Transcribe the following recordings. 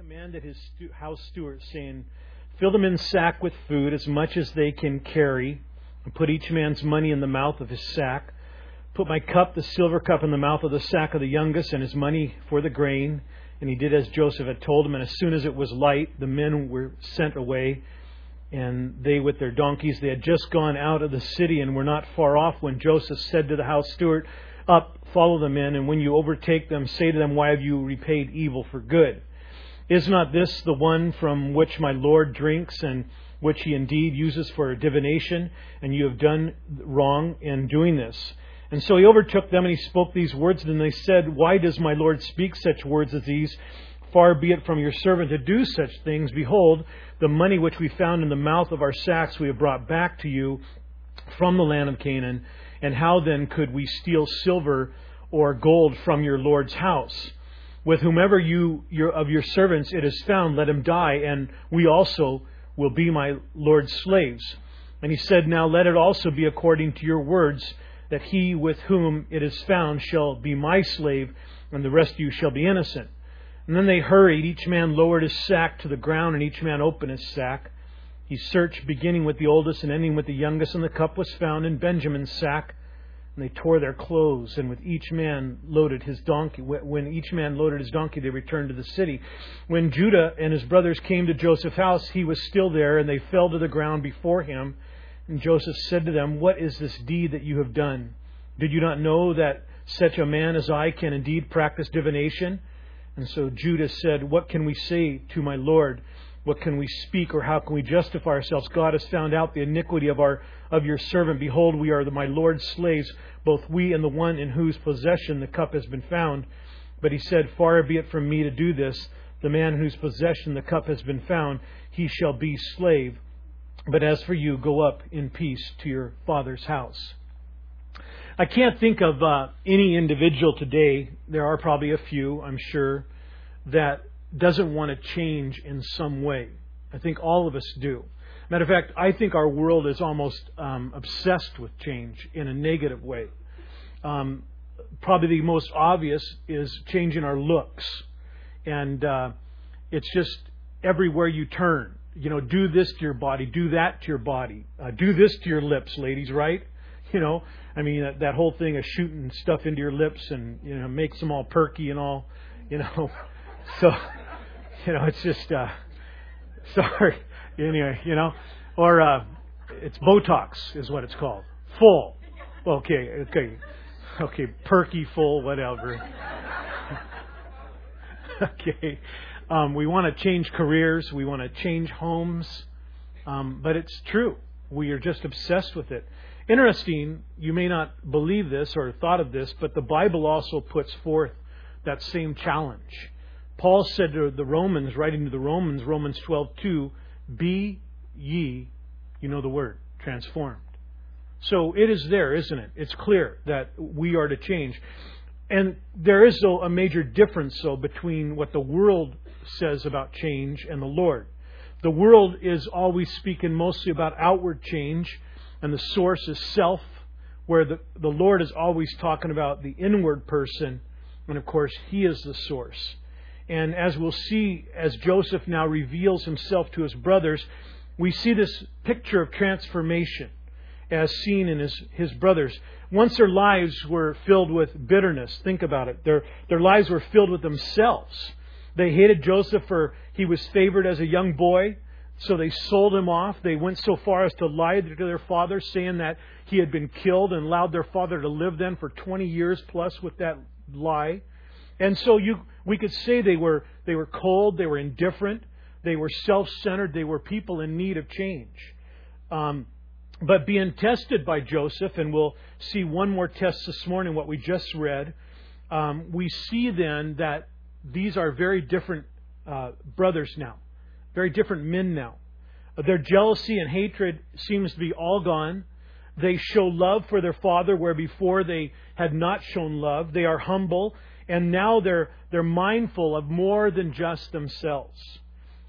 commanded his house steward, saying, Fill them in sack with food, as much as they can carry, and put each man's money in the mouth of his sack. Put my cup, the silver cup, in the mouth of the sack of the youngest, and his money for the grain. And he did as Joseph had told him. And as soon as it was light, the men were sent away. And they, with their donkeys, they had just gone out of the city and were not far off when Joseph said to the house steward, Up, follow the men, and when you overtake them, say to them, Why have you repaid evil for good? Is not this the one from which my Lord drinks, and which he indeed uses for divination? And you have done wrong in doing this. And so he overtook them and he spoke these words, and they said, Why does my Lord speak such words as these? Far be it from your servant to do such things. Behold, the money which we found in the mouth of our sacks we have brought back to you from the land of Canaan. And how then could we steal silver or gold from your Lord's house? With whomever you your, of your servants it is found, let him die, and we also will be my Lord's slaves. And he said, Now let it also be according to your words that he with whom it is found shall be my slave, and the rest of you shall be innocent. And then they hurried. Each man lowered his sack to the ground, and each man opened his sack. He searched, beginning with the oldest and ending with the youngest, and the cup was found in Benjamin's sack. And they tore their clothes, and with each man loaded his donkey. When each man loaded his donkey, they returned to the city. When Judah and his brothers came to Joseph's house, he was still there, and they fell to the ground before him. And Joseph said to them, What is this deed that you have done? Did you not know that such a man as I can indeed practice divination? And so Judah said, What can we say to my Lord? What can we speak, or how can we justify ourselves? God has found out the iniquity of our of your servant. Behold, we are the, my Lord's slaves, both we and the one in whose possession the cup has been found. But he said, Far be it from me to do this. The man in whose possession the cup has been found, he shall be slave. But as for you, go up in peace to your father's house. I can't think of uh, any individual today, there are probably a few, I'm sure, that doesn't want to change in some way. I think all of us do. Matter of fact, I think our world is almost um, obsessed with change in a negative way. Um, probably the most obvious is changing our looks. And uh, it's just everywhere you turn you know, do this to your body, do that to your body, uh, do this to your lips, ladies, right? You know, I mean, that, that whole thing of shooting stuff into your lips and, you know, makes them all perky and all, you know. So, you know, it's just, uh, sorry. Anyway, you know, or, uh, it's Botox is what it's called. Full. Okay, okay. Okay, perky, full, whatever. okay. Um, we want to change careers. We want to change homes. Um, but it's true. We are just obsessed with it. Interesting, you may not believe this or thought of this, but the Bible also puts forth that same challenge. Paul said to the Romans, writing to the Romans, Romans 12:2, "Be ye, you know the word, transformed." So it is there, isn't it? It's clear that we are to change. And there is though a major difference though between what the world says about change and the Lord. The world is always speaking mostly about outward change, and the source is self, where the, the Lord is always talking about the inward person, and of course, He is the source. And as we'll see, as Joseph now reveals himself to his brothers, we see this picture of transformation as seen in his, his brothers. Once their lives were filled with bitterness, think about it. Their, their lives were filled with themselves. They hated Joseph for he was favored as a young boy, so they sold him off. They went so far as to lie to their father, saying that he had been killed and allowed their father to live then for 20 years plus with that lie. And so you, we could say they were, they were cold, they were indifferent, they were self centered, they were people in need of change. Um, but being tested by Joseph, and we'll see one more test this morning, what we just read, um, we see then that these are very different uh, brothers now, very different men now. Their jealousy and hatred seems to be all gone. They show love for their father where before they had not shown love. They are humble, and now they're they're mindful of more than just themselves.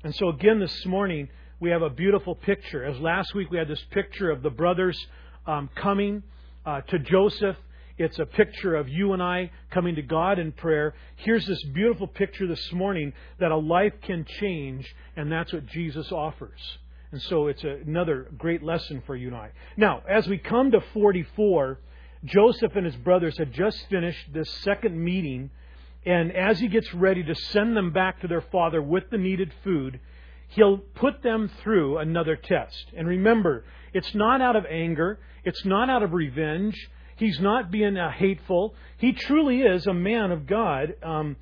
And so again this morning we have a beautiful picture. As last week we had this picture of the brothers um, coming uh, to Joseph it's a picture of you and I coming to God in prayer. Here's this beautiful picture this morning that a life can change, and that's what Jesus offers. And so it's another great lesson for you and I. Now, as we come to 44, Joseph and his brothers had just finished this second meeting, and as he gets ready to send them back to their father with the needed food, he'll put them through another test. And remember, it's not out of anger, it's not out of revenge, he's not being uh, hateful. He truly is a man of God, um,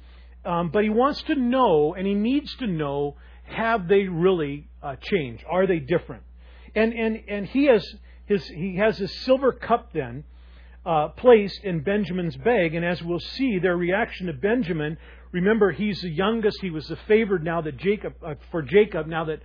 um, but he wants to know, and he needs to know, have they really uh, changed? Are they different? And and and he has his he has his silver cup then uh, placed in Benjamin's bag, and as we'll see, their reaction to Benjamin. Remember, he's the youngest. He was the favored now that Jacob uh, for Jacob. Now that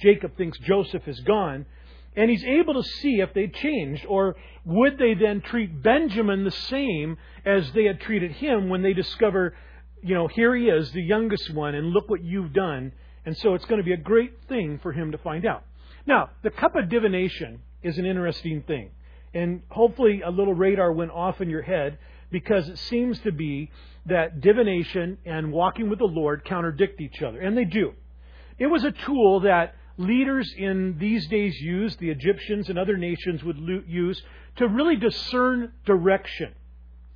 Jacob thinks Joseph is gone, and he's able to see if they changed, or would they then treat Benjamin the same as they had treated him when they discover, you know, here he is, the youngest one, and look what you've done. And so it's going to be a great thing for him to find out. Now, the cup of divination is an interesting thing. And hopefully a little radar went off in your head because it seems to be that divination and walking with the Lord contradict each other. And they do. It was a tool that leaders in these days used, the Egyptians and other nations would use, to really discern direction.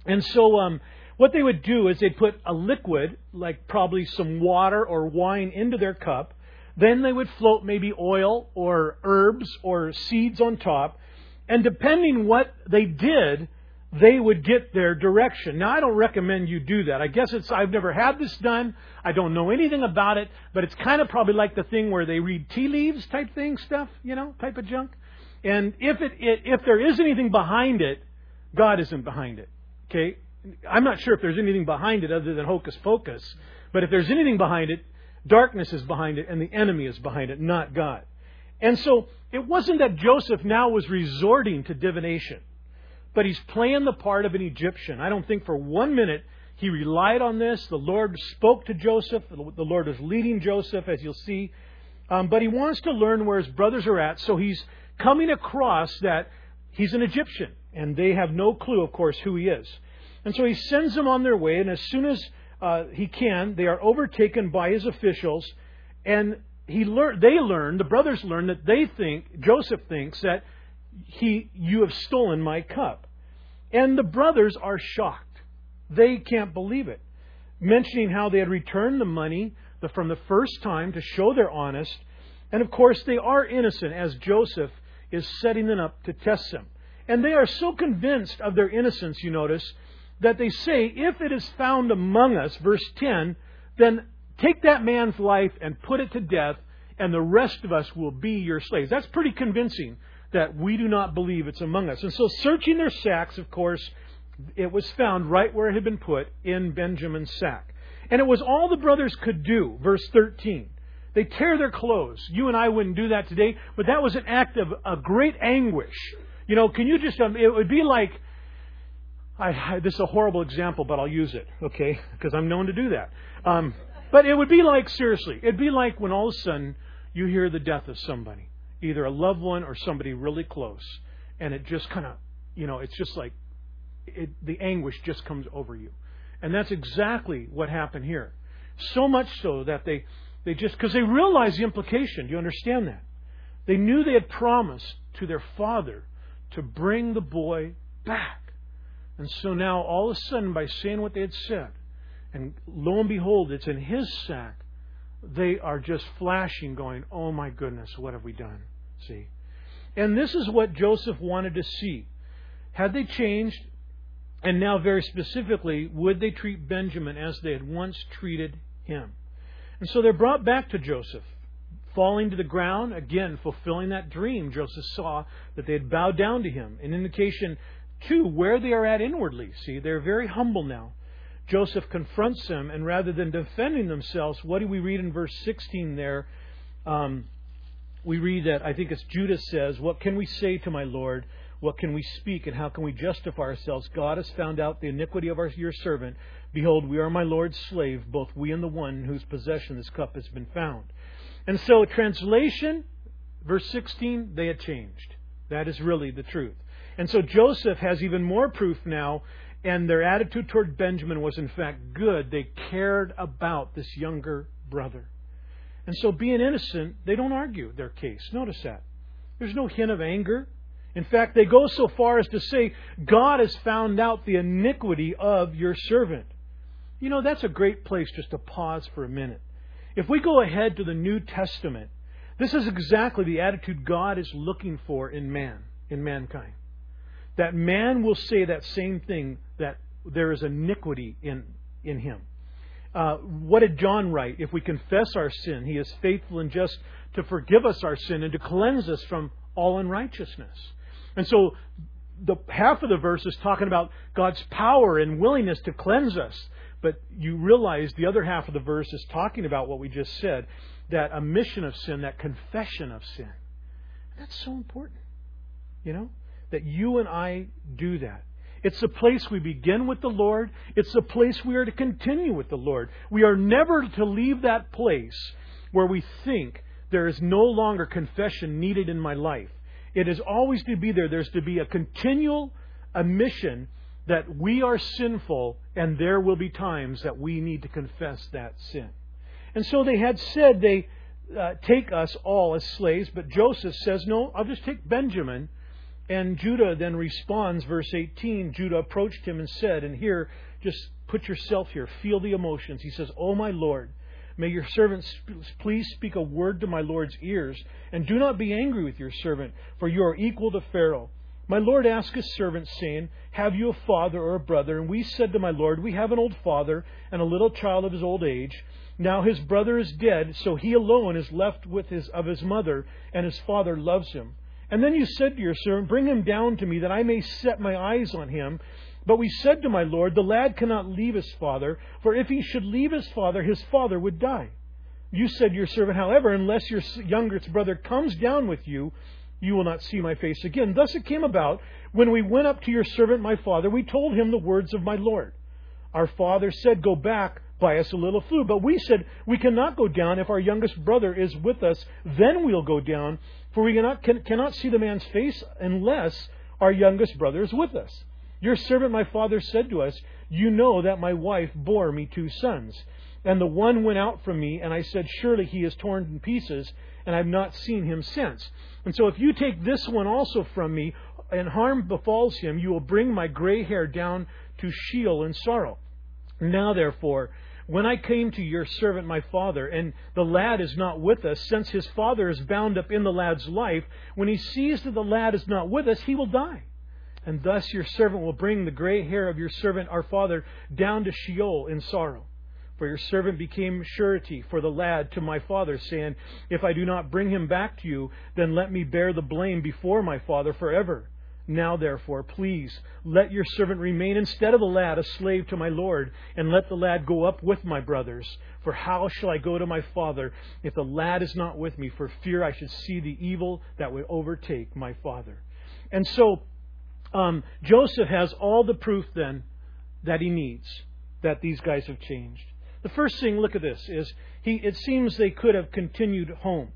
And so, um, what they would do is they'd put a liquid, like probably some water or wine, into their cup. Then they would float maybe oil or herbs or seeds on top. And depending what they did, they would get their direction. Now, I don't recommend you do that. I guess it's, I've never had this done. I don't know anything about it, but it's kind of probably like the thing where they read tea leaves type thing stuff, you know, type of junk. And if it, it if there is anything behind it, God isn't behind it. Okay? I'm not sure if there's anything behind it other than hocus pocus, but if there's anything behind it, darkness is behind it and the enemy is behind it, not God. And so it wasn't that Joseph now was resorting to divination, but he's playing the part of an Egyptian. I don't think for one minute he relied on this. The Lord spoke to Joseph. The Lord is leading Joseph, as you'll see. Um, but he wants to learn where his brothers are at, so he's coming across that he's an Egyptian, and they have no clue, of course, who he is. And so he sends them on their way, and as soon as uh, he can, they are overtaken by his officials, and he learned, they learn, the brothers learn that they think, Joseph thinks that he, you have stolen my cup. And the brothers are shocked. They can't believe it. Mentioning how they had returned the money from the first time to show they're honest. And of course, they are innocent as Joseph is setting them up to test them. And they are so convinced of their innocence, you notice, that they say, if it is found among us, verse 10, then Take that man's life and put it to death, and the rest of us will be your slaves. That's pretty convincing that we do not believe it's among us. And so, searching their sacks, of course, it was found right where it had been put in Benjamin's sack. And it was all the brothers could do, verse 13. They tear their clothes. You and I wouldn't do that today, but that was an act of a great anguish. You know, can you just, um, it would be like, I, I, this is a horrible example, but I'll use it, okay? Because I'm known to do that. Um, but it would be like, seriously, it'd be like when all of a sudden you hear the death of somebody, either a loved one or somebody really close, and it just kind of, you know, it's just like it, the anguish just comes over you. And that's exactly what happened here. So much so that they, they just, because they realized the implication. Do you understand that? They knew they had promised to their father to bring the boy back. And so now, all of a sudden, by saying what they had said, and lo and behold, it's in his sack. They are just flashing, going, Oh my goodness, what have we done? See? And this is what Joseph wanted to see. Had they changed, and now very specifically, would they treat Benjamin as they had once treated him? And so they're brought back to Joseph, falling to the ground, again, fulfilling that dream. Joseph saw that they had bowed down to him, an indication, too, where they are at inwardly. See, they're very humble now. Joseph confronts them, and rather than defending themselves, what do we read in verse 16 there? Um, we read that, I think it's Judas says, What can we say to my Lord? What can we speak, and how can we justify ourselves? God has found out the iniquity of our, your servant. Behold, we are my Lord's slave, both we and the one in whose possession this cup has been found. And so, translation, verse 16, they had changed. That is really the truth. And so Joseph has even more proof now, and their attitude toward Benjamin was in fact good. They cared about this younger brother. And so, being innocent, they don't argue their case. Notice that. There's no hint of anger. In fact, they go so far as to say, God has found out the iniquity of your servant. You know, that's a great place just to pause for a minute. If we go ahead to the New Testament, this is exactly the attitude God is looking for in man, in mankind. That man will say that same thing, that there is iniquity in, in him. Uh, what did John write? If we confess our sin, he is faithful and just to forgive us our sin and to cleanse us from all unrighteousness. And so the half of the verse is talking about God's power and willingness to cleanse us. But you realize the other half of the verse is talking about what we just said that admission of sin, that confession of sin. That's so important. You know? That you and I do that. It's the place we begin with the Lord. It's the place we are to continue with the Lord. We are never to leave that place where we think there is no longer confession needed in my life. It is always to be there. There's to be a continual admission that we are sinful and there will be times that we need to confess that sin. And so they had said they uh, take us all as slaves, but Joseph says, No, I'll just take Benjamin and Judah then responds, verse 18 Judah approached him and said, and here, just put yourself here, feel the emotions. He says, Oh, my Lord, may your servant please speak a word to my Lord's ears, and do not be angry with your servant, for you are equal to Pharaoh. My Lord asked his servant, saying, Have you a father or a brother? And we said to my Lord, We have an old father and a little child of his old age. Now his brother is dead, so he alone is left with his of his mother, and his father loves him. And then you said to your servant, Bring him down to me, that I may set my eyes on him. But we said to my Lord, The lad cannot leave his father, for if he should leave his father, his father would die. You said to your servant, however, unless your youngest brother comes down with you, you will not see my face again. Thus it came about, when we went up to your servant my father, we told him the words of my Lord. Our father said, Go back, buy us a little food. But we said, We cannot go down if our youngest brother is with us, then we'll go down. For we cannot, can, cannot see the man's face unless our youngest brother is with us. Your servant, my father, said to us, You know that my wife bore me two sons. And the one went out from me, and I said, Surely he is torn in pieces, and I have not seen him since. And so if you take this one also from me, and harm befalls him, you will bring my gray hair down to Sheol in sorrow. Now, therefore, when I came to your servant my father, and the lad is not with us, since his father is bound up in the lad's life, when he sees that the lad is not with us, he will die. And thus your servant will bring the gray hair of your servant our father down to Sheol in sorrow. For your servant became surety for the lad to my father, saying, If I do not bring him back to you, then let me bear the blame before my father forever. Now, therefore, please, let your servant remain instead of the lad a slave to my Lord, and let the lad go up with my brothers. For how shall I go to my father if the lad is not with me, for fear I should see the evil that would overtake my father? And so, um, Joseph has all the proof then that he needs that these guys have changed. The first thing, look at this, is he, it seems they could have continued home.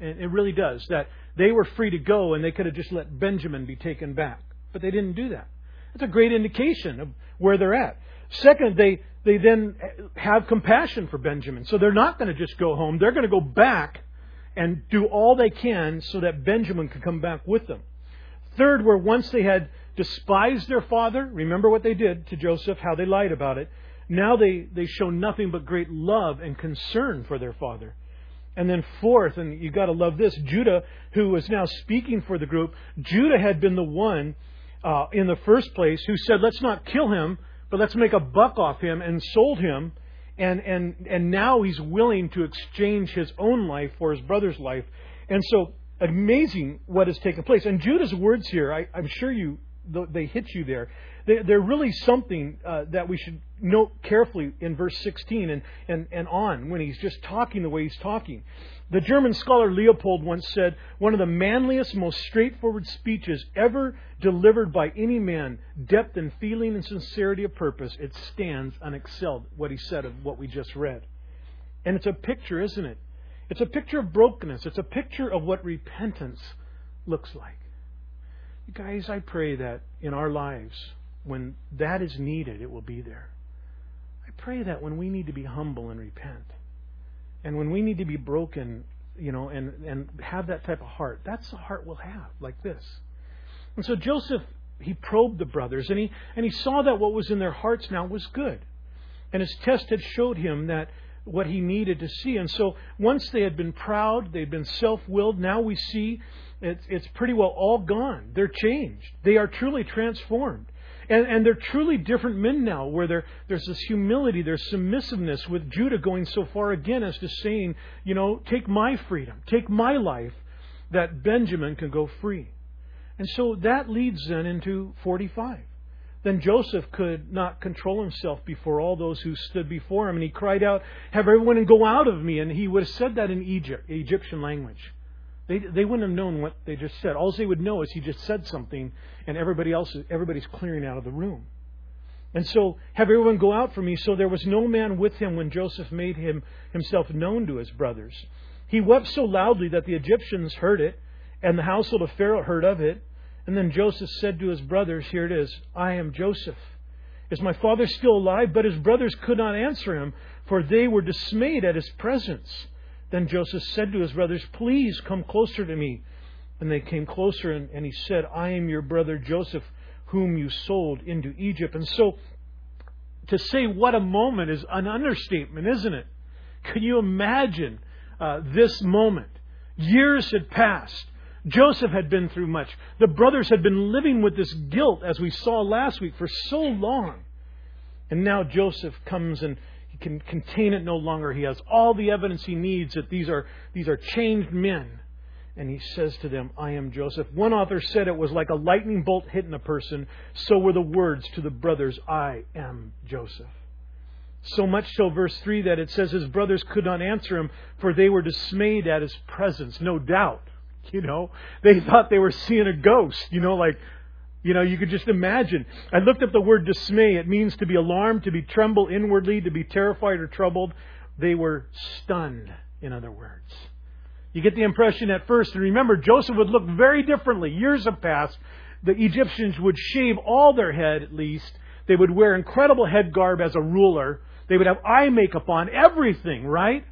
And it really does. That they were free to go and they could have just let Benjamin be taken back. But they didn't do that. That's a great indication of where they're at. Second, they, they then have compassion for Benjamin. So they're not going to just go home. They're going to go back and do all they can so that Benjamin can come back with them. Third, where once they had despised their father, remember what they did to Joseph, how they lied about it. Now they, they show nothing but great love and concern for their father. And then fourth, and you've got to love this, Judah, who was now speaking for the group, Judah had been the one uh, in the first place who said, let's not kill him, but let's make a buck off him, and sold him. And, and, and now he's willing to exchange his own life for his brother's life. And so, amazing what has taken place. And Judah's words here, I, I'm sure you they hit you there. They're really something uh, that we should note carefully in verse 16 and, and, and on when he's just talking the way he's talking. The German scholar Leupold once said, One of the manliest, most straightforward speeches ever delivered by any man, depth and feeling and sincerity of purpose, it stands unexcelled, what he said of what we just read. And it's a picture, isn't it? It's a picture of brokenness. It's a picture of what repentance looks like. Guys, I pray that in our lives, when that is needed, it will be there. I pray that when we need to be humble and repent, and when we need to be broken, you know, and, and have that type of heart, that's the heart we'll have, like this. And so Joseph, he probed the brothers, and he, and he saw that what was in their hearts now was good. And his test had showed him that what he needed to see. And so once they had been proud, they'd been self willed, now we see it's, it's pretty well all gone. They're changed. They are truly transformed. And, and they're truly different men now, where there's this humility, there's submissiveness, with Judah going so far again as to saying, you know, take my freedom, take my life, that Benjamin can go free. And so that leads then into 45. Then Joseph could not control himself before all those who stood before him, and he cried out, Have everyone go out of me. And he would have said that in Egypt, Egyptian language. They, they wouldn't have known what they just said. All they would know is he just said something, and everybody else, everybody's clearing out of the room. And so, have everyone go out from me. So there was no man with him when Joseph made him himself known to his brothers. He wept so loudly that the Egyptians heard it, and the household of Pharaoh heard of it. And then Joseph said to his brothers, Here it is, I am Joseph. Is my father still alive? But his brothers could not answer him, for they were dismayed at his presence. Then Joseph said to his brothers, Please come closer to me. And they came closer, and, and he said, I am your brother Joseph, whom you sold into Egypt. And so, to say what a moment is an understatement, isn't it? Can you imagine uh, this moment? Years had passed. Joseph had been through much. The brothers had been living with this guilt, as we saw last week, for so long. And now Joseph comes and can contain it no longer. He has all the evidence he needs that these are, these are changed men. And he says to them, I am Joseph. One author said it was like a lightning bolt hitting a person. So were the words to the brothers, I am Joseph. So much so, verse 3, that it says his brothers could not answer him, for they were dismayed at his presence. No doubt. You know, they thought they were seeing a ghost. You know, like, you know, you could just imagine. I looked up the word dismay. It means to be alarmed, to be tremble inwardly, to be terrified or troubled. They were stunned, in other words. You get the impression at first, and remember, Joseph would look very differently. Years have passed. The Egyptians would shave all their head, at least. They would wear incredible head garb as a ruler. They would have eye makeup on, everything, right?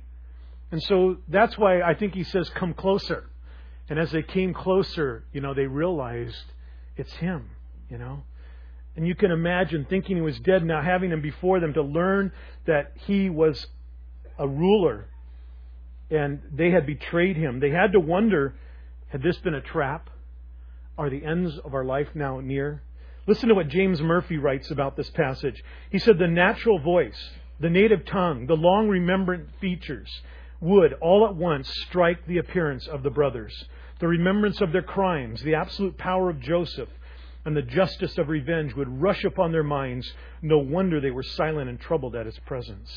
And so that's why I think he says, come closer. And as they came closer, you know, they realized it's him, you know. And you can imagine thinking he was dead now, having him before them to learn that he was a ruler and they had betrayed him. They had to wonder had this been a trap? Are the ends of our life now near? Listen to what James Murphy writes about this passage. He said, The natural voice, the native tongue, the long remembrant features would all at once strike the appearance of the brothers the remembrance of their crimes, the absolute power of Joseph, and the justice of revenge would rush upon their minds. No wonder they were silent and troubled at his presence.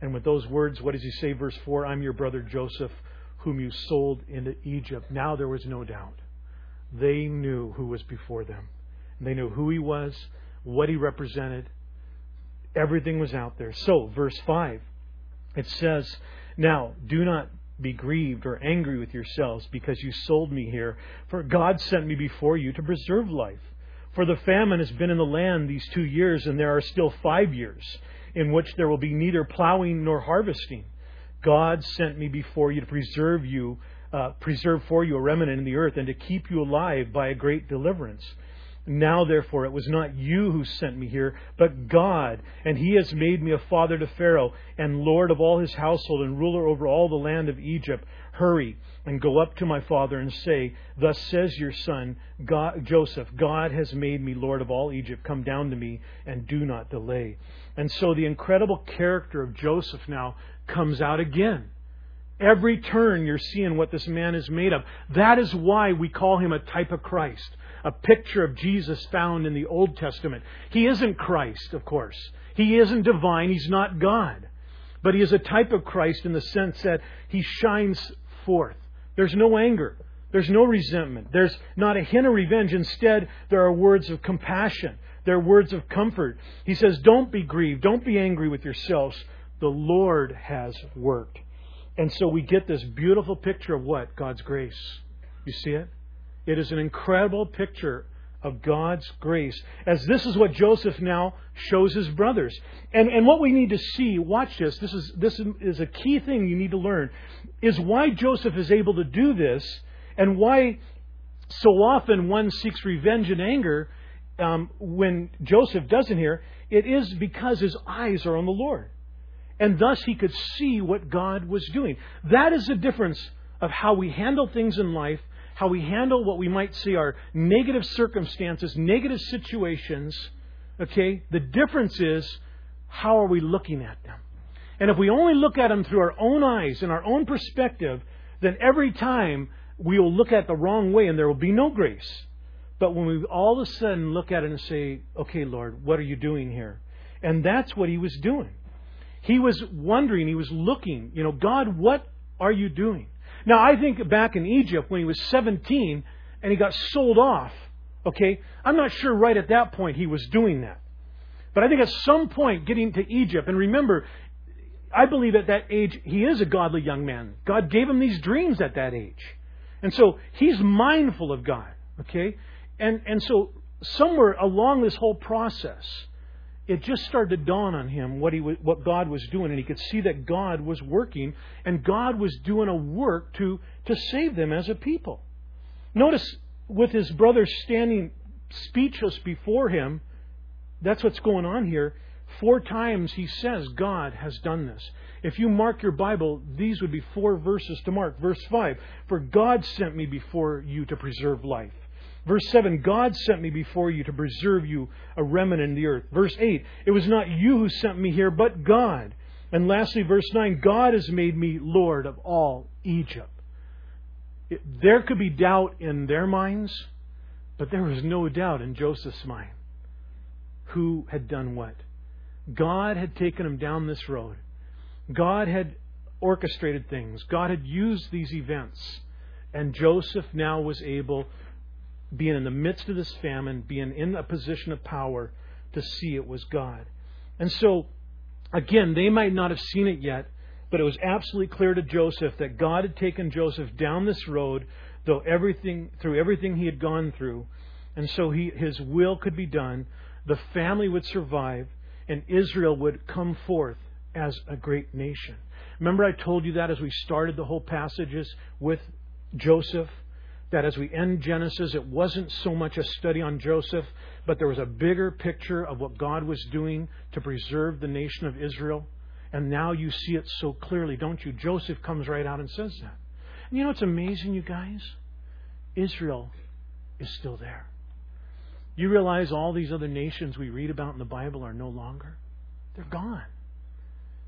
And with those words, what does he say, verse 4? I'm your brother Joseph, whom you sold into Egypt. Now there was no doubt. They knew who was before them. They knew who he was, what he represented. Everything was out there. So, verse 5, it says, Now, do not be grieved or angry with yourselves because you sold me here. For God sent me before you to preserve life. For the famine has been in the land these two years, and there are still five years in which there will be neither plowing nor harvesting. God sent me before you to preserve you, uh, preserve for you a remnant in the earth, and to keep you alive by a great deliverance. Now, therefore, it was not you who sent me here, but God, and He has made me a father to Pharaoh, and Lord of all his household, and ruler over all the land of Egypt. Hurry and go up to my father and say, Thus says your son, God, Joseph, God has made me Lord of all Egypt. Come down to me, and do not delay. And so the incredible character of Joseph now comes out again. Every turn you're seeing what this man is made of. That is why we call him a type of Christ a picture of Jesus found in the Old Testament. He isn't Christ, of course. He isn't divine. He's not God. But he is a type of Christ in the sense that he shines forth. There's no anger. There's no resentment. There's not a hint of revenge. Instead, there are words of compassion. There are words of comfort. He says, Don't be grieved. Don't be angry with yourselves. The Lord has worked. And so we get this beautiful picture of what? God's grace. You see it? It is an incredible picture of God's grace. As this is what Joseph now shows his brothers. And, and what we need to see, watch this, this is, this is a key thing you need to learn, is why Joseph is able to do this and why so often one seeks revenge and anger um, when Joseph doesn't here. It is because his eyes are on the Lord. And thus he could see what God was doing. That is the difference of how we handle things in life how we handle what we might see are negative circumstances, negative situations, okay, the difference is how are we looking at them? And if we only look at them through our own eyes and our own perspective, then every time we will look at the wrong way and there will be no grace. But when we all of a sudden look at it and say, okay, Lord, what are you doing here? And that's what he was doing. He was wondering, he was looking, you know, God, what are you doing? Now, I think back in Egypt when he was 17 and he got sold off, okay, I'm not sure right at that point he was doing that. But I think at some point getting to Egypt, and remember, I believe at that age he is a godly young man. God gave him these dreams at that age. And so he's mindful of God, okay? And, and so somewhere along this whole process, it just started to dawn on him what he what God was doing, and he could see that God was working, and God was doing a work to to save them as a people. Notice with his brother standing speechless before him, that's what's going on here. Four times he says God has done this. If you mark your Bible, these would be four verses to mark. Verse 5 For God sent me before you to preserve life. Verse 7 God sent me before you to preserve you a remnant in the earth. Verse 8 It was not you who sent me here, but God. And lastly, verse 9 God has made me Lord of all Egypt. It, there could be doubt in their minds, but there was no doubt in Joseph's mind who had done what. God had taken him down this road. God had orchestrated things. God had used these events. And Joseph now was able being in the midst of this famine, being in a position of power to see it was God. And so, again, they might not have seen it yet, but it was absolutely clear to Joseph that God had taken Joseph down this road, though everything through everything he had gone through, and so he, his will could be done. The family would survive, and Israel would come forth as a great nation. Remember, I told you that as we started the whole passages with Joseph that as we end Genesis, it wasn't so much a study on Joseph, but there was a bigger picture of what God was doing to preserve the nation of Israel. And now you see it so clearly, don't you? Joseph comes right out and says that. And you know what's amazing, you guys? Israel is still there. You realize all these other nations we read about in the Bible are no longer? They're gone.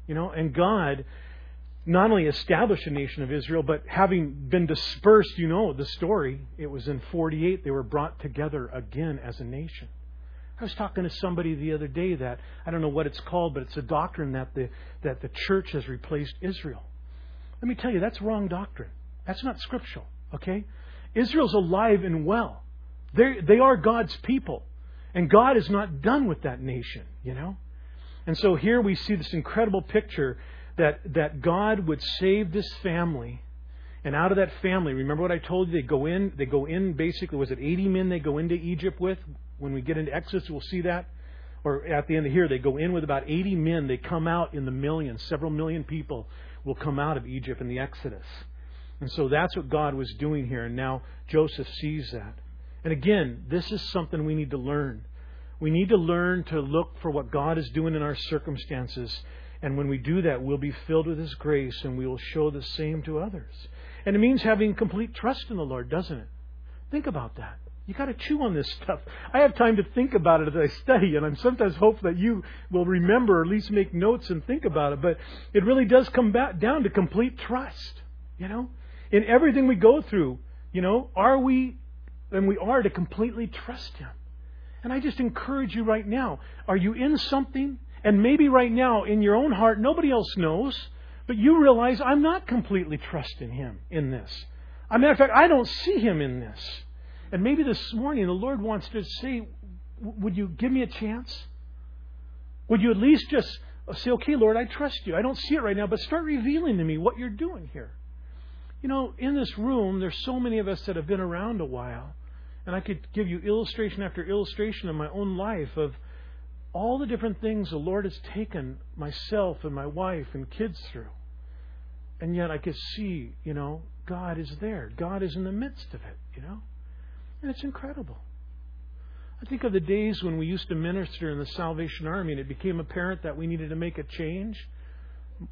You know, and God not only established a nation of Israel, but having been dispersed, you know the story. It was in 48 they were brought together again as a nation. I was talking to somebody the other day that I don't know what it's called, but it's a doctrine that the that the church has replaced Israel. Let me tell you, that's wrong doctrine. That's not scriptural. Okay, Israel's alive and well. They they are God's people, and God is not done with that nation. You know, and so here we see this incredible picture that, that God would save this family. And out of that family, remember what I told you? They go in, they go in basically, was it 80 men they go into Egypt with? When we get into Exodus, we'll see that. Or at the end of here, they go in with about 80 men. They come out in the millions. Several million people will come out of Egypt in the Exodus. And so that's what God was doing here. And now Joseph sees that. And again, this is something we need to learn. We need to learn to look for what God is doing in our circumstances and when we do that, we'll be filled with His grace and we will show the same to others. And it means having complete trust in the Lord, doesn't it? Think about that. You got to chew on this stuff. I have time to think about it as I study, and I'm sometimes hopeful that you will remember, or at least make notes and think about it. But it really does come back down to complete trust. You know, in everything we go through, you know, are we, and we are to completely trust Him. And I just encourage you right now: Are you in something? And maybe right now, in your own heart, nobody else knows, but you realize I'm not completely trusting Him in this. As a matter of fact, I don't see Him in this. And maybe this morning the Lord wants to say, Would you give me a chance? Would you at least just uh, say, Okay, Lord, I trust you. I don't see it right now, but start revealing to me what you're doing here. You know, in this room, there's so many of us that have been around a while. And I could give you illustration after illustration of my own life of all the different things the Lord has taken myself and my wife and kids through. And yet I could see, you know, God is there. God is in the midst of it, you know? And it's incredible. I think of the days when we used to minister in the Salvation Army and it became apparent that we needed to make a change.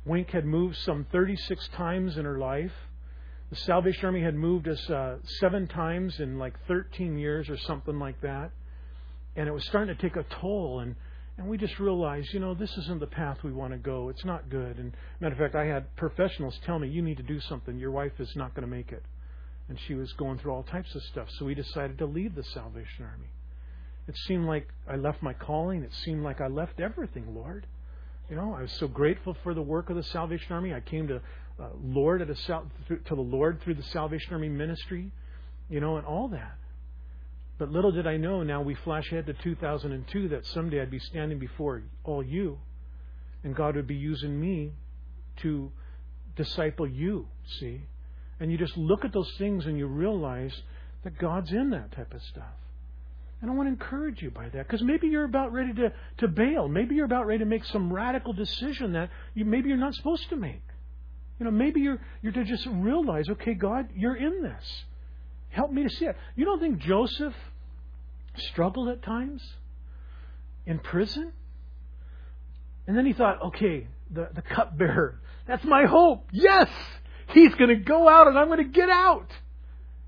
Wink had moved some 36 times in her life. The Salvation Army had moved us uh, seven times in like 13 years or something like that. And it was starting to take a toll. And, and we just realized, you know, this isn't the path we want to go. It's not good. And matter of fact, I had professionals tell me, you need to do something. Your wife is not going to make it. And she was going through all types of stuff. So we decided to leave the Salvation Army. It seemed like I left my calling. It seemed like I left everything, Lord. You know, I was so grateful for the work of the Salvation Army. I came to uh, Lord at a to the Lord through the Salvation Army ministry, you know, and all that. But little did I know. Now we flash ahead to 2002 that someday I'd be standing before all you, and God would be using me to disciple you. See, and you just look at those things and you realize that God's in that type of stuff. And I want to encourage you by that because maybe you're about ready to, to bail. Maybe you're about ready to make some radical decision that you, maybe you're not supposed to make. You know, maybe you're, you're to just realize, okay, God, you're in this. Help me to see it. You don't think Joseph struggled at times in prison? And then he thought, okay, the, the cupbearer, that's my hope. Yes! He's going to go out and I'm going to get out.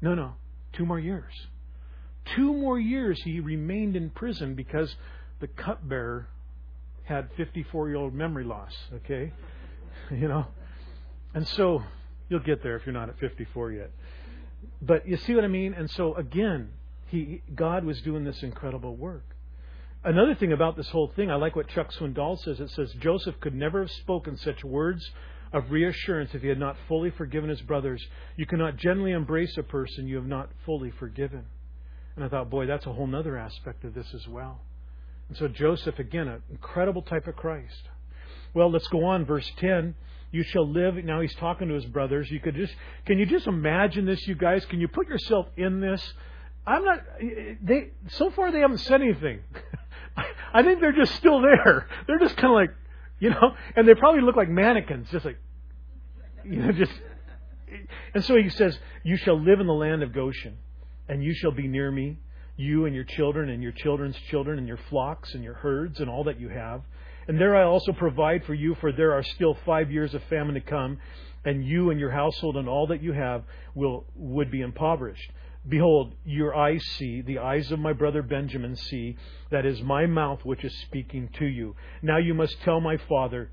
No, no. Two more years. Two more years he remained in prison because the cupbearer had 54 year old memory loss, okay? You know? And so you'll get there if you're not at 54 yet. But you see what I mean? And so again, he God was doing this incredible work. Another thing about this whole thing, I like what Chuck Swindoll says. It says Joseph could never have spoken such words of reassurance if he had not fully forgiven his brothers. You cannot gently embrace a person you have not fully forgiven. And I thought, boy, that's a whole other aspect of this as well. And so Joseph, again, an incredible type of Christ. Well, let's go on. Verse 10. You shall live. Now he's talking to his brothers. You could just, can you just imagine this, you guys? Can you put yourself in this? I'm not, they, so far they haven't said anything. I think they're just still there. They're just kind of like, you know, and they probably look like mannequins, just like, you know, just. And so he says, You shall live in the land of Goshen and you shall be near me, you and your children and your children's children and your flocks and your herds and all that you have. And there I also provide for you, for there are still five years of famine to come, and you and your household and all that you have will would be impoverished. Behold, your eyes see, the eyes of my brother Benjamin see, that is my mouth which is speaking to you. Now you must tell my father,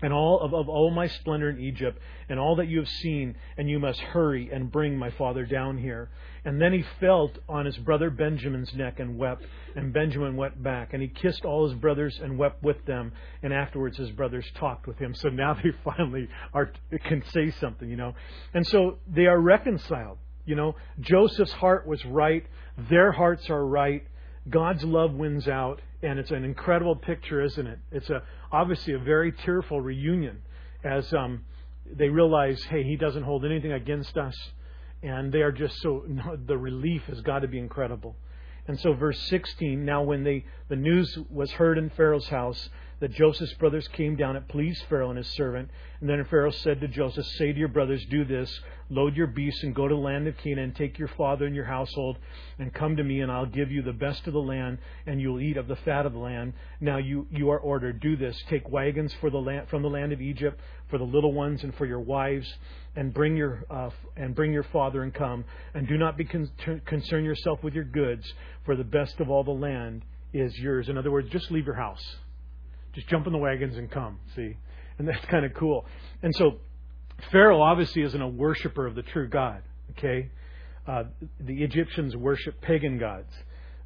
and all of, of all my splendor in Egypt, and all that you have seen, and you must hurry and bring my father down here. And then he felt on his brother Benjamin's neck and wept, and Benjamin went back, and he kissed all his brothers and wept with them, and afterwards his brothers talked with him. So now they finally are can say something, you know. And so they are reconciled. You know, Joseph's heart was right, their hearts are right, God's love wins out, and it's an incredible picture, isn't it? It's a obviously a very tearful reunion as um, they realize, hey, he doesn't hold anything against us, and they are just so the relief has got to be incredible. And so, verse 16. Now, when they the news was heard in Pharaoh's house that Joseph's brothers came down, it pleased Pharaoh and his servant. And then Pharaoh said to Joseph, Say to your brothers, Do this load your beasts and go to the land of Canaan, take your father and your household, and come to me, and I'll give you the best of the land, and you'll eat of the fat of the land. Now you, you are ordered, do this. Take wagons for the land, from the land of Egypt, for the little ones and for your wives, and bring your, uh, and bring your father and come. And do not be con- concern yourself with your goods, for the best of all the land is yours. In other words, just leave your house. Just jump in the wagons and come, see? And that's kind of cool. And so Pharaoh obviously isn't a worshiper of the true God, okay? Uh, the Egyptians worship pagan gods.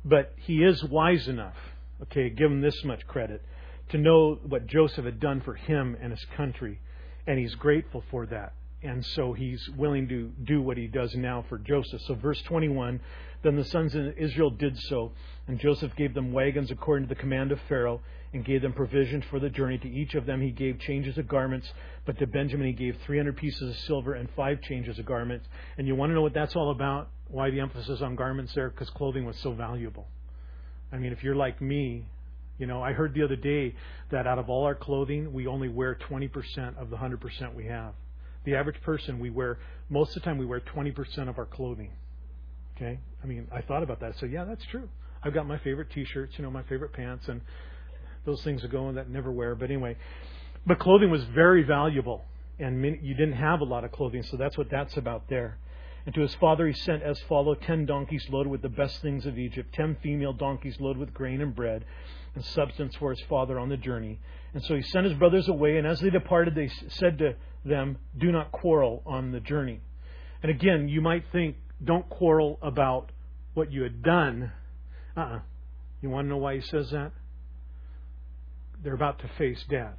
But he is wise enough, okay, give him this much credit, to know what Joseph had done for him and his country. And he's grateful for that. and so he's willing to do what he does now for Joseph. So, verse 21 Then the sons of Israel did so, and Joseph gave them wagons according to the command of Pharaoh, and gave them provisions for the journey. To each of them he gave changes of garments, but to Benjamin he gave 300 pieces of silver and five changes of garments. And you want to know what that's all about? Why the emphasis on garments there? Because clothing was so valuable. I mean, if you're like me, you know, I heard the other day that out of all our clothing, we only wear 20% of the 100% we have. The average person, we wear, most of the time, we wear 20% of our clothing. Okay? I mean, I thought about that. So, yeah, that's true. I've got my favorite t shirts, you know, my favorite pants, and those things that go in that never wear. But anyway, but clothing was very valuable, and you didn't have a lot of clothing, so that's what that's about there. And to his father he sent as follow ten donkeys loaded with the best things of Egypt, ten female donkeys loaded with grain and bread, and substance for his father on the journey. And so he sent his brothers away, and as they departed, they said to them, Do not quarrel on the journey. And again, you might think, don't quarrel about what you had done. Uh uh-uh. uh You want to know why he says that? They're about to face dad.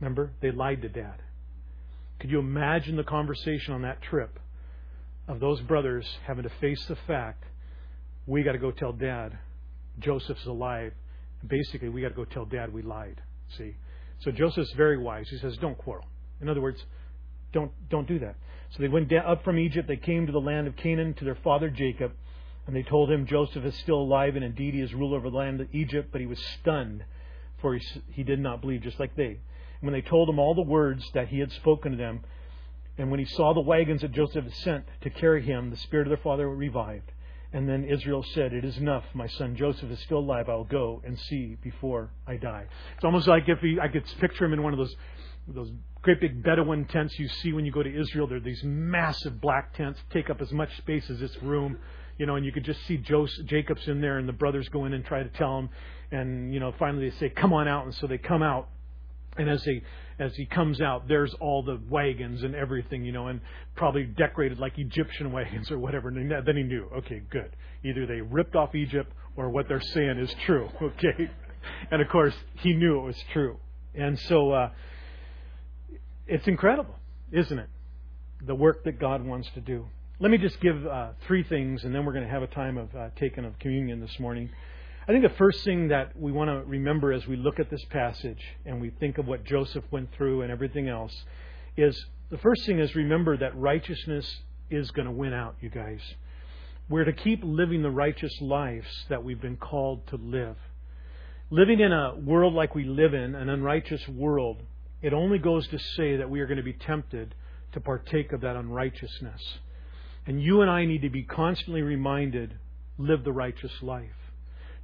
Remember? They lied to dad. Could you imagine the conversation on that trip of those brothers having to face the fact we got to go tell dad Joseph's alive. Basically, we got to go tell dad we lied. See? So Joseph's very wise. He says, don't quarrel. In other words, don't don't do that. So they went up from Egypt. They came to the land of Canaan to their father Jacob, and they told him Joseph is still alive, and indeed he is ruler over the land of Egypt. But he was stunned, for he, he did not believe, just like they. And when they told him all the words that he had spoken to them, and when he saw the wagons that Joseph had sent to carry him, the spirit of their father revived. And then Israel said, It is enough. My son Joseph is still alive. I'll go and see before I die. It's almost like if he, I could picture him in one of those those great big Bedouin tents you see when you go to Israel. They're these massive black tents, take up as much space as this room, you know, and you could just see Joseph, Jacob's in there, and the brothers go in and try to tell him, and you know, finally they say, "Come on out," and so they come out, and as he as he comes out, there's all the wagons and everything, you know, and probably decorated like Egyptian wagons or whatever. And then he knew, okay, good. Either they ripped off Egypt or what they're saying is true, okay? And of course, he knew it was true. And so, uh, it's incredible, isn't it? The work that God wants to do. Let me just give uh, three things, and then we're going to have a time of uh, taking of communion this morning. I think the first thing that we want to remember as we look at this passage and we think of what Joseph went through and everything else is the first thing is remember that righteousness is going to win out, you guys. We're to keep living the righteous lives that we've been called to live. Living in a world like we live in, an unrighteous world, it only goes to say that we are going to be tempted to partake of that unrighteousness. And you and I need to be constantly reminded live the righteous life.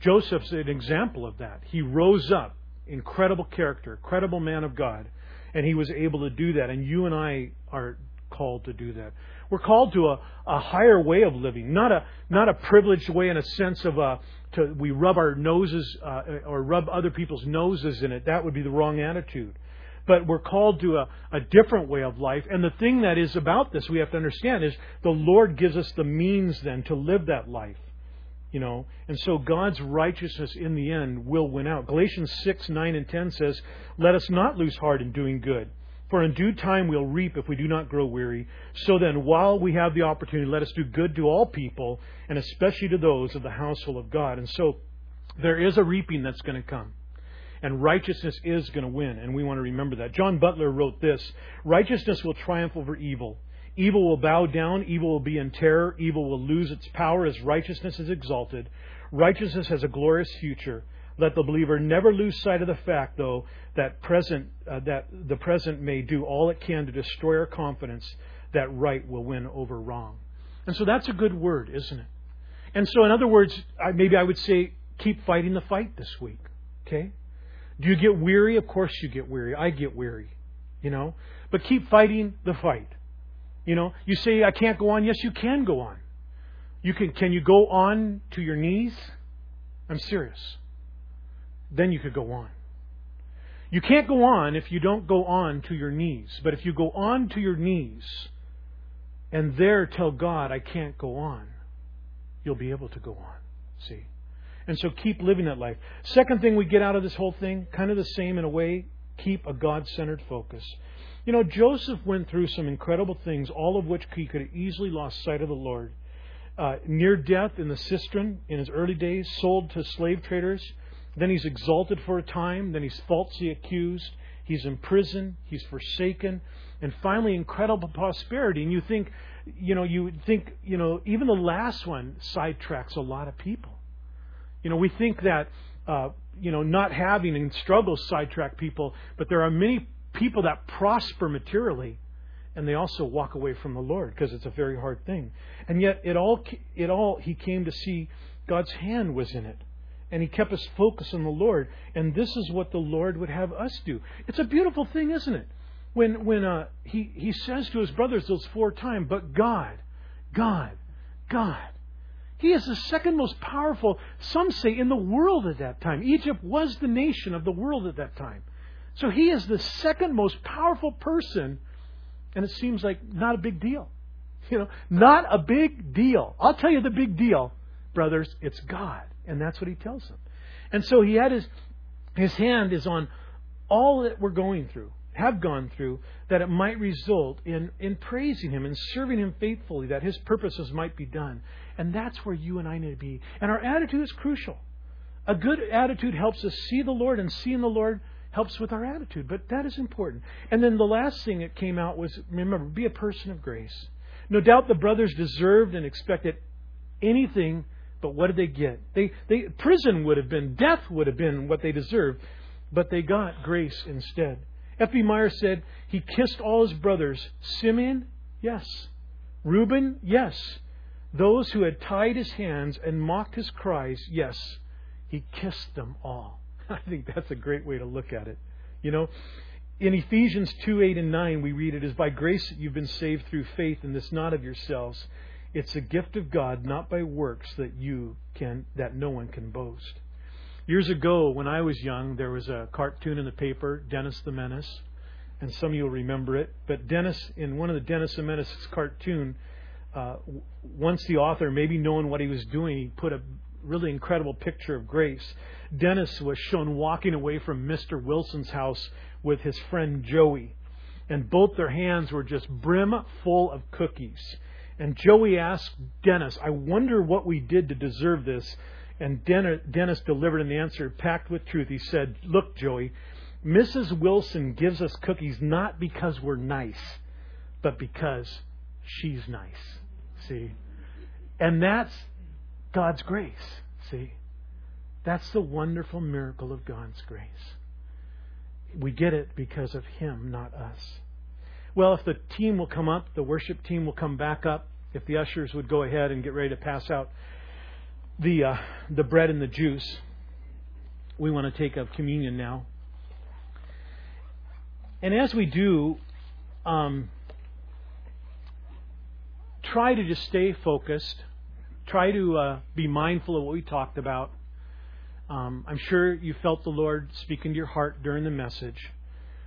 Joseph's an example of that. He rose up, incredible character, credible man of God, and he was able to do that. And you and I are called to do that. We're called to a, a higher way of living, not a not a privileged way in a sense of a uh, to we rub our noses uh, or rub other people's noses in it. That would be the wrong attitude but we're called to a, a different way of life. And the thing that is about this, we have to understand, is the Lord gives us the means then to live that life. You know, and so God's righteousness in the end will win out. Galatians 6, 9, and 10 says, Let us not lose heart in doing good, for in due time we'll reap if we do not grow weary. So then, while we have the opportunity, let us do good to all people, and especially to those of the household of God. And so, there is a reaping that's going to come and righteousness is going to win, and we want to remember that. John Butler wrote this Righteousness will triumph over evil. Evil will bow down, evil will be in terror, evil will lose its power as righteousness is exalted. Righteousness has a glorious future. Let the believer never lose sight of the fact, though, that present uh, that the present may do all it can to destroy our confidence that right will win over wrong. And so that's a good word, isn't it? And so, in other words, maybe I would say, keep fighting the fight this week. Okay? Do you get weary? Of course you get weary. I get weary, you know. But keep fighting the fight. You know, you say I can't go on. Yes, you can go on. You can can you go on to your knees? I'm serious. Then you could go on. You can't go on if you don't go on to your knees. But if you go on to your knees and there tell God I can't go on, you'll be able to go on. See? And so keep living that life. Second thing we get out of this whole thing, kind of the same in a way, keep a God centered focus. You know, Joseph went through some incredible things, all of which he could have easily lost sight of the Lord. Uh, near death in the cistern in his early days, sold to slave traders. Then he's exalted for a time. Then he's falsely accused. He's in prison. He's forsaken. And finally, incredible prosperity. And you think, you know, you think, you know, even the last one sidetracks a lot of people. You know, we think that, uh, you know, not having and struggles sidetrack people, but there are many people that prosper materially and they also walk away from the Lord because it's a very hard thing. And yet, it all, it all, he came to see God's hand was in it. And he kept his focus on the Lord. And this is what the Lord would have us do. It's a beautiful thing, isn't it? when when uh, he he says to his brothers those four times, but God, God, God. He is the second most powerful, some say, in the world at that time. Egypt was the nation of the world at that time. So he is the second most powerful person, and it seems like not a big deal. You know, not a big deal. I'll tell you the big deal, brothers. It's God, and that's what he tells them. And so he had his his hand is on all that we're going through have gone through, that it might result in, in praising Him and serving Him faithfully, that His purposes might be done. And that's where you and I need to be. And our attitude is crucial. A good attitude helps us see the Lord, and seeing the Lord helps with our attitude. But that is important. And then the last thing that came out was remember, be a person of grace. No doubt the brothers deserved and expected anything, but what did they get? They, they, prison would have been, death would have been what they deserved, but they got grace instead. F.B. Meyer said he kissed all his brothers. Simeon, yes. Reuben, yes. Those who had tied his hands and mocked his cries, yes. He kissed them all. I think that's a great way to look at it. You know, in Ephesians 2 8 and 9, we read it is by grace that you've been saved through faith, and this not of yourselves. It's a gift of God, not by works that you can, that no one can boast. Years ago, when I was young, there was a cartoon in the paper, Dennis the Menace, and some of you will remember it. But Dennis, in one of the Dennis the Menace's cartoon, uh, once the author, maybe knowing what he was doing, he put a really incredible picture of grace. Dennis was shown walking away from Mr. Wilson's house with his friend Joey, and both their hands were just brim full of cookies. And Joey asked Dennis, I wonder what we did to deserve this. And Dennis delivered an answer packed with truth. He said, Look, Joey, Mrs. Wilson gives us cookies not because we're nice, but because she's nice. See? And that's God's grace. See? That's the wonderful miracle of God's grace. We get it because of Him, not us. Well, if the team will come up, the worship team will come back up. If the ushers would go ahead and get ready to pass out the uh, the bread and the juice. We want to take of communion now, and as we do, um, try to just stay focused. Try to uh, be mindful of what we talked about. Um, I'm sure you felt the Lord speaking to your heart during the message.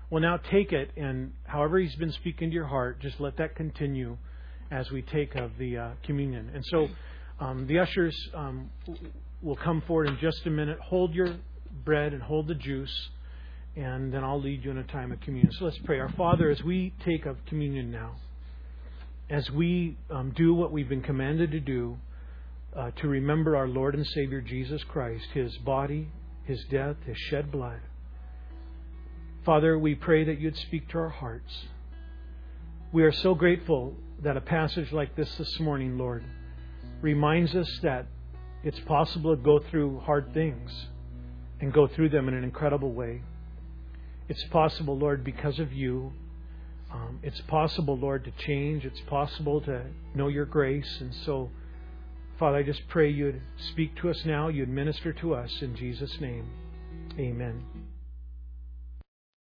Well, now take it, and however He's been speaking to your heart, just let that continue as we take of the uh, communion. And so. Um, the ushers um, will come forward in just a minute. Hold your bread and hold the juice, and then I'll lead you in a time of communion. So let's pray. Our Father, as we take of communion now, as we um, do what we've been commanded to do, uh, to remember our Lord and Savior Jesus Christ, His body, His death, His shed blood. Father, we pray that you'd speak to our hearts. We are so grateful that a passage like this this morning, Lord, reminds us that it's possible to go through hard things and go through them in an incredible way. It's possible, Lord, because of you. Um, it's possible, Lord, to change. It's possible to know your grace. And so, Father, I just pray you'd speak to us now, you'd minister to us in Jesus' name. Amen.